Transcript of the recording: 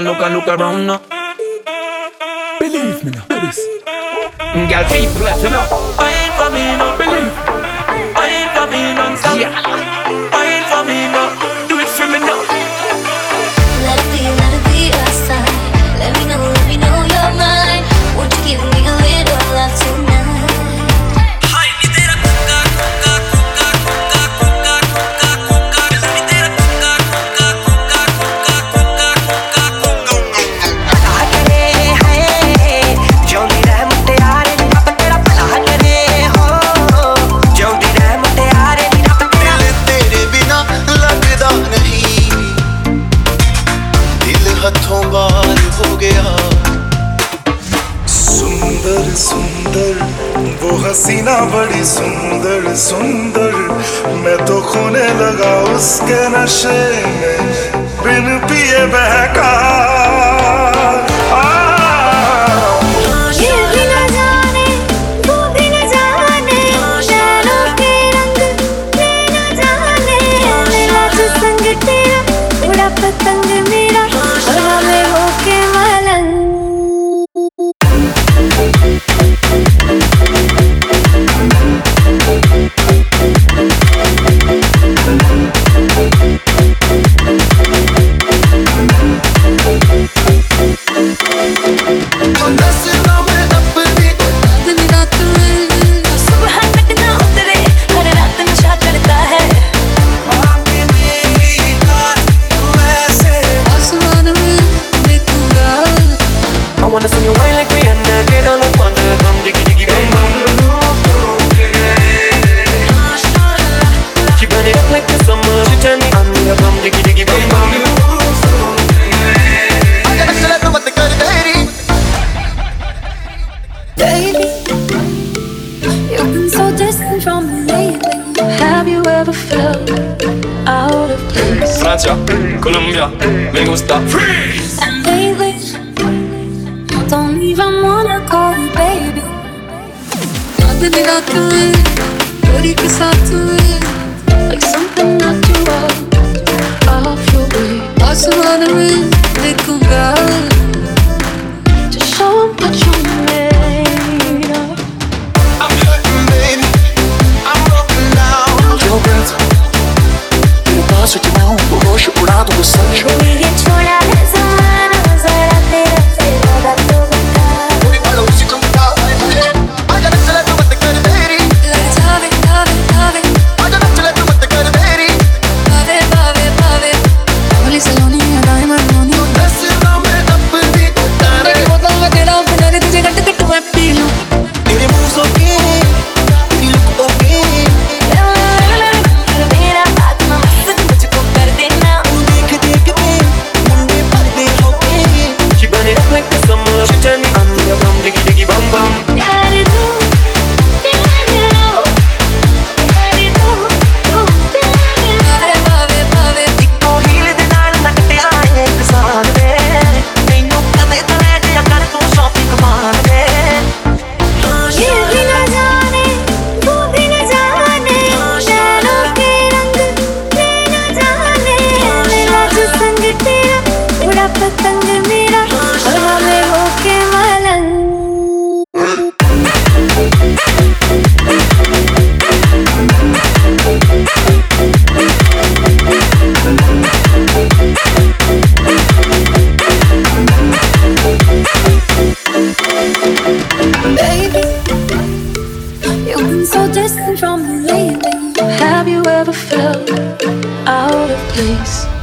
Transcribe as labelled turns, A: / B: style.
A: and look and look around now.
B: Believe me now, this.
A: Girl, keep blessing up. I ain't coming up. Believe.
C: I ain't coming
D: on Sunday. Yeah. I ain't coming up. पार हो गया।
E: सुंदर सुंदर, वो हसीना बड़ी सुंदर सुंदर। मैं तो खोने लगा उसके नशे में। बिन पिए बहका।
A: Francia, Colombia, me gusta. Freeze!
C: And lately Don't even wanna call you baby. Nothing we got doing Pretty kiss out to it. Like something natural Off your way.
A: Lost in the
C: 大肚子 so distant from me lately. Have you ever felt out of place?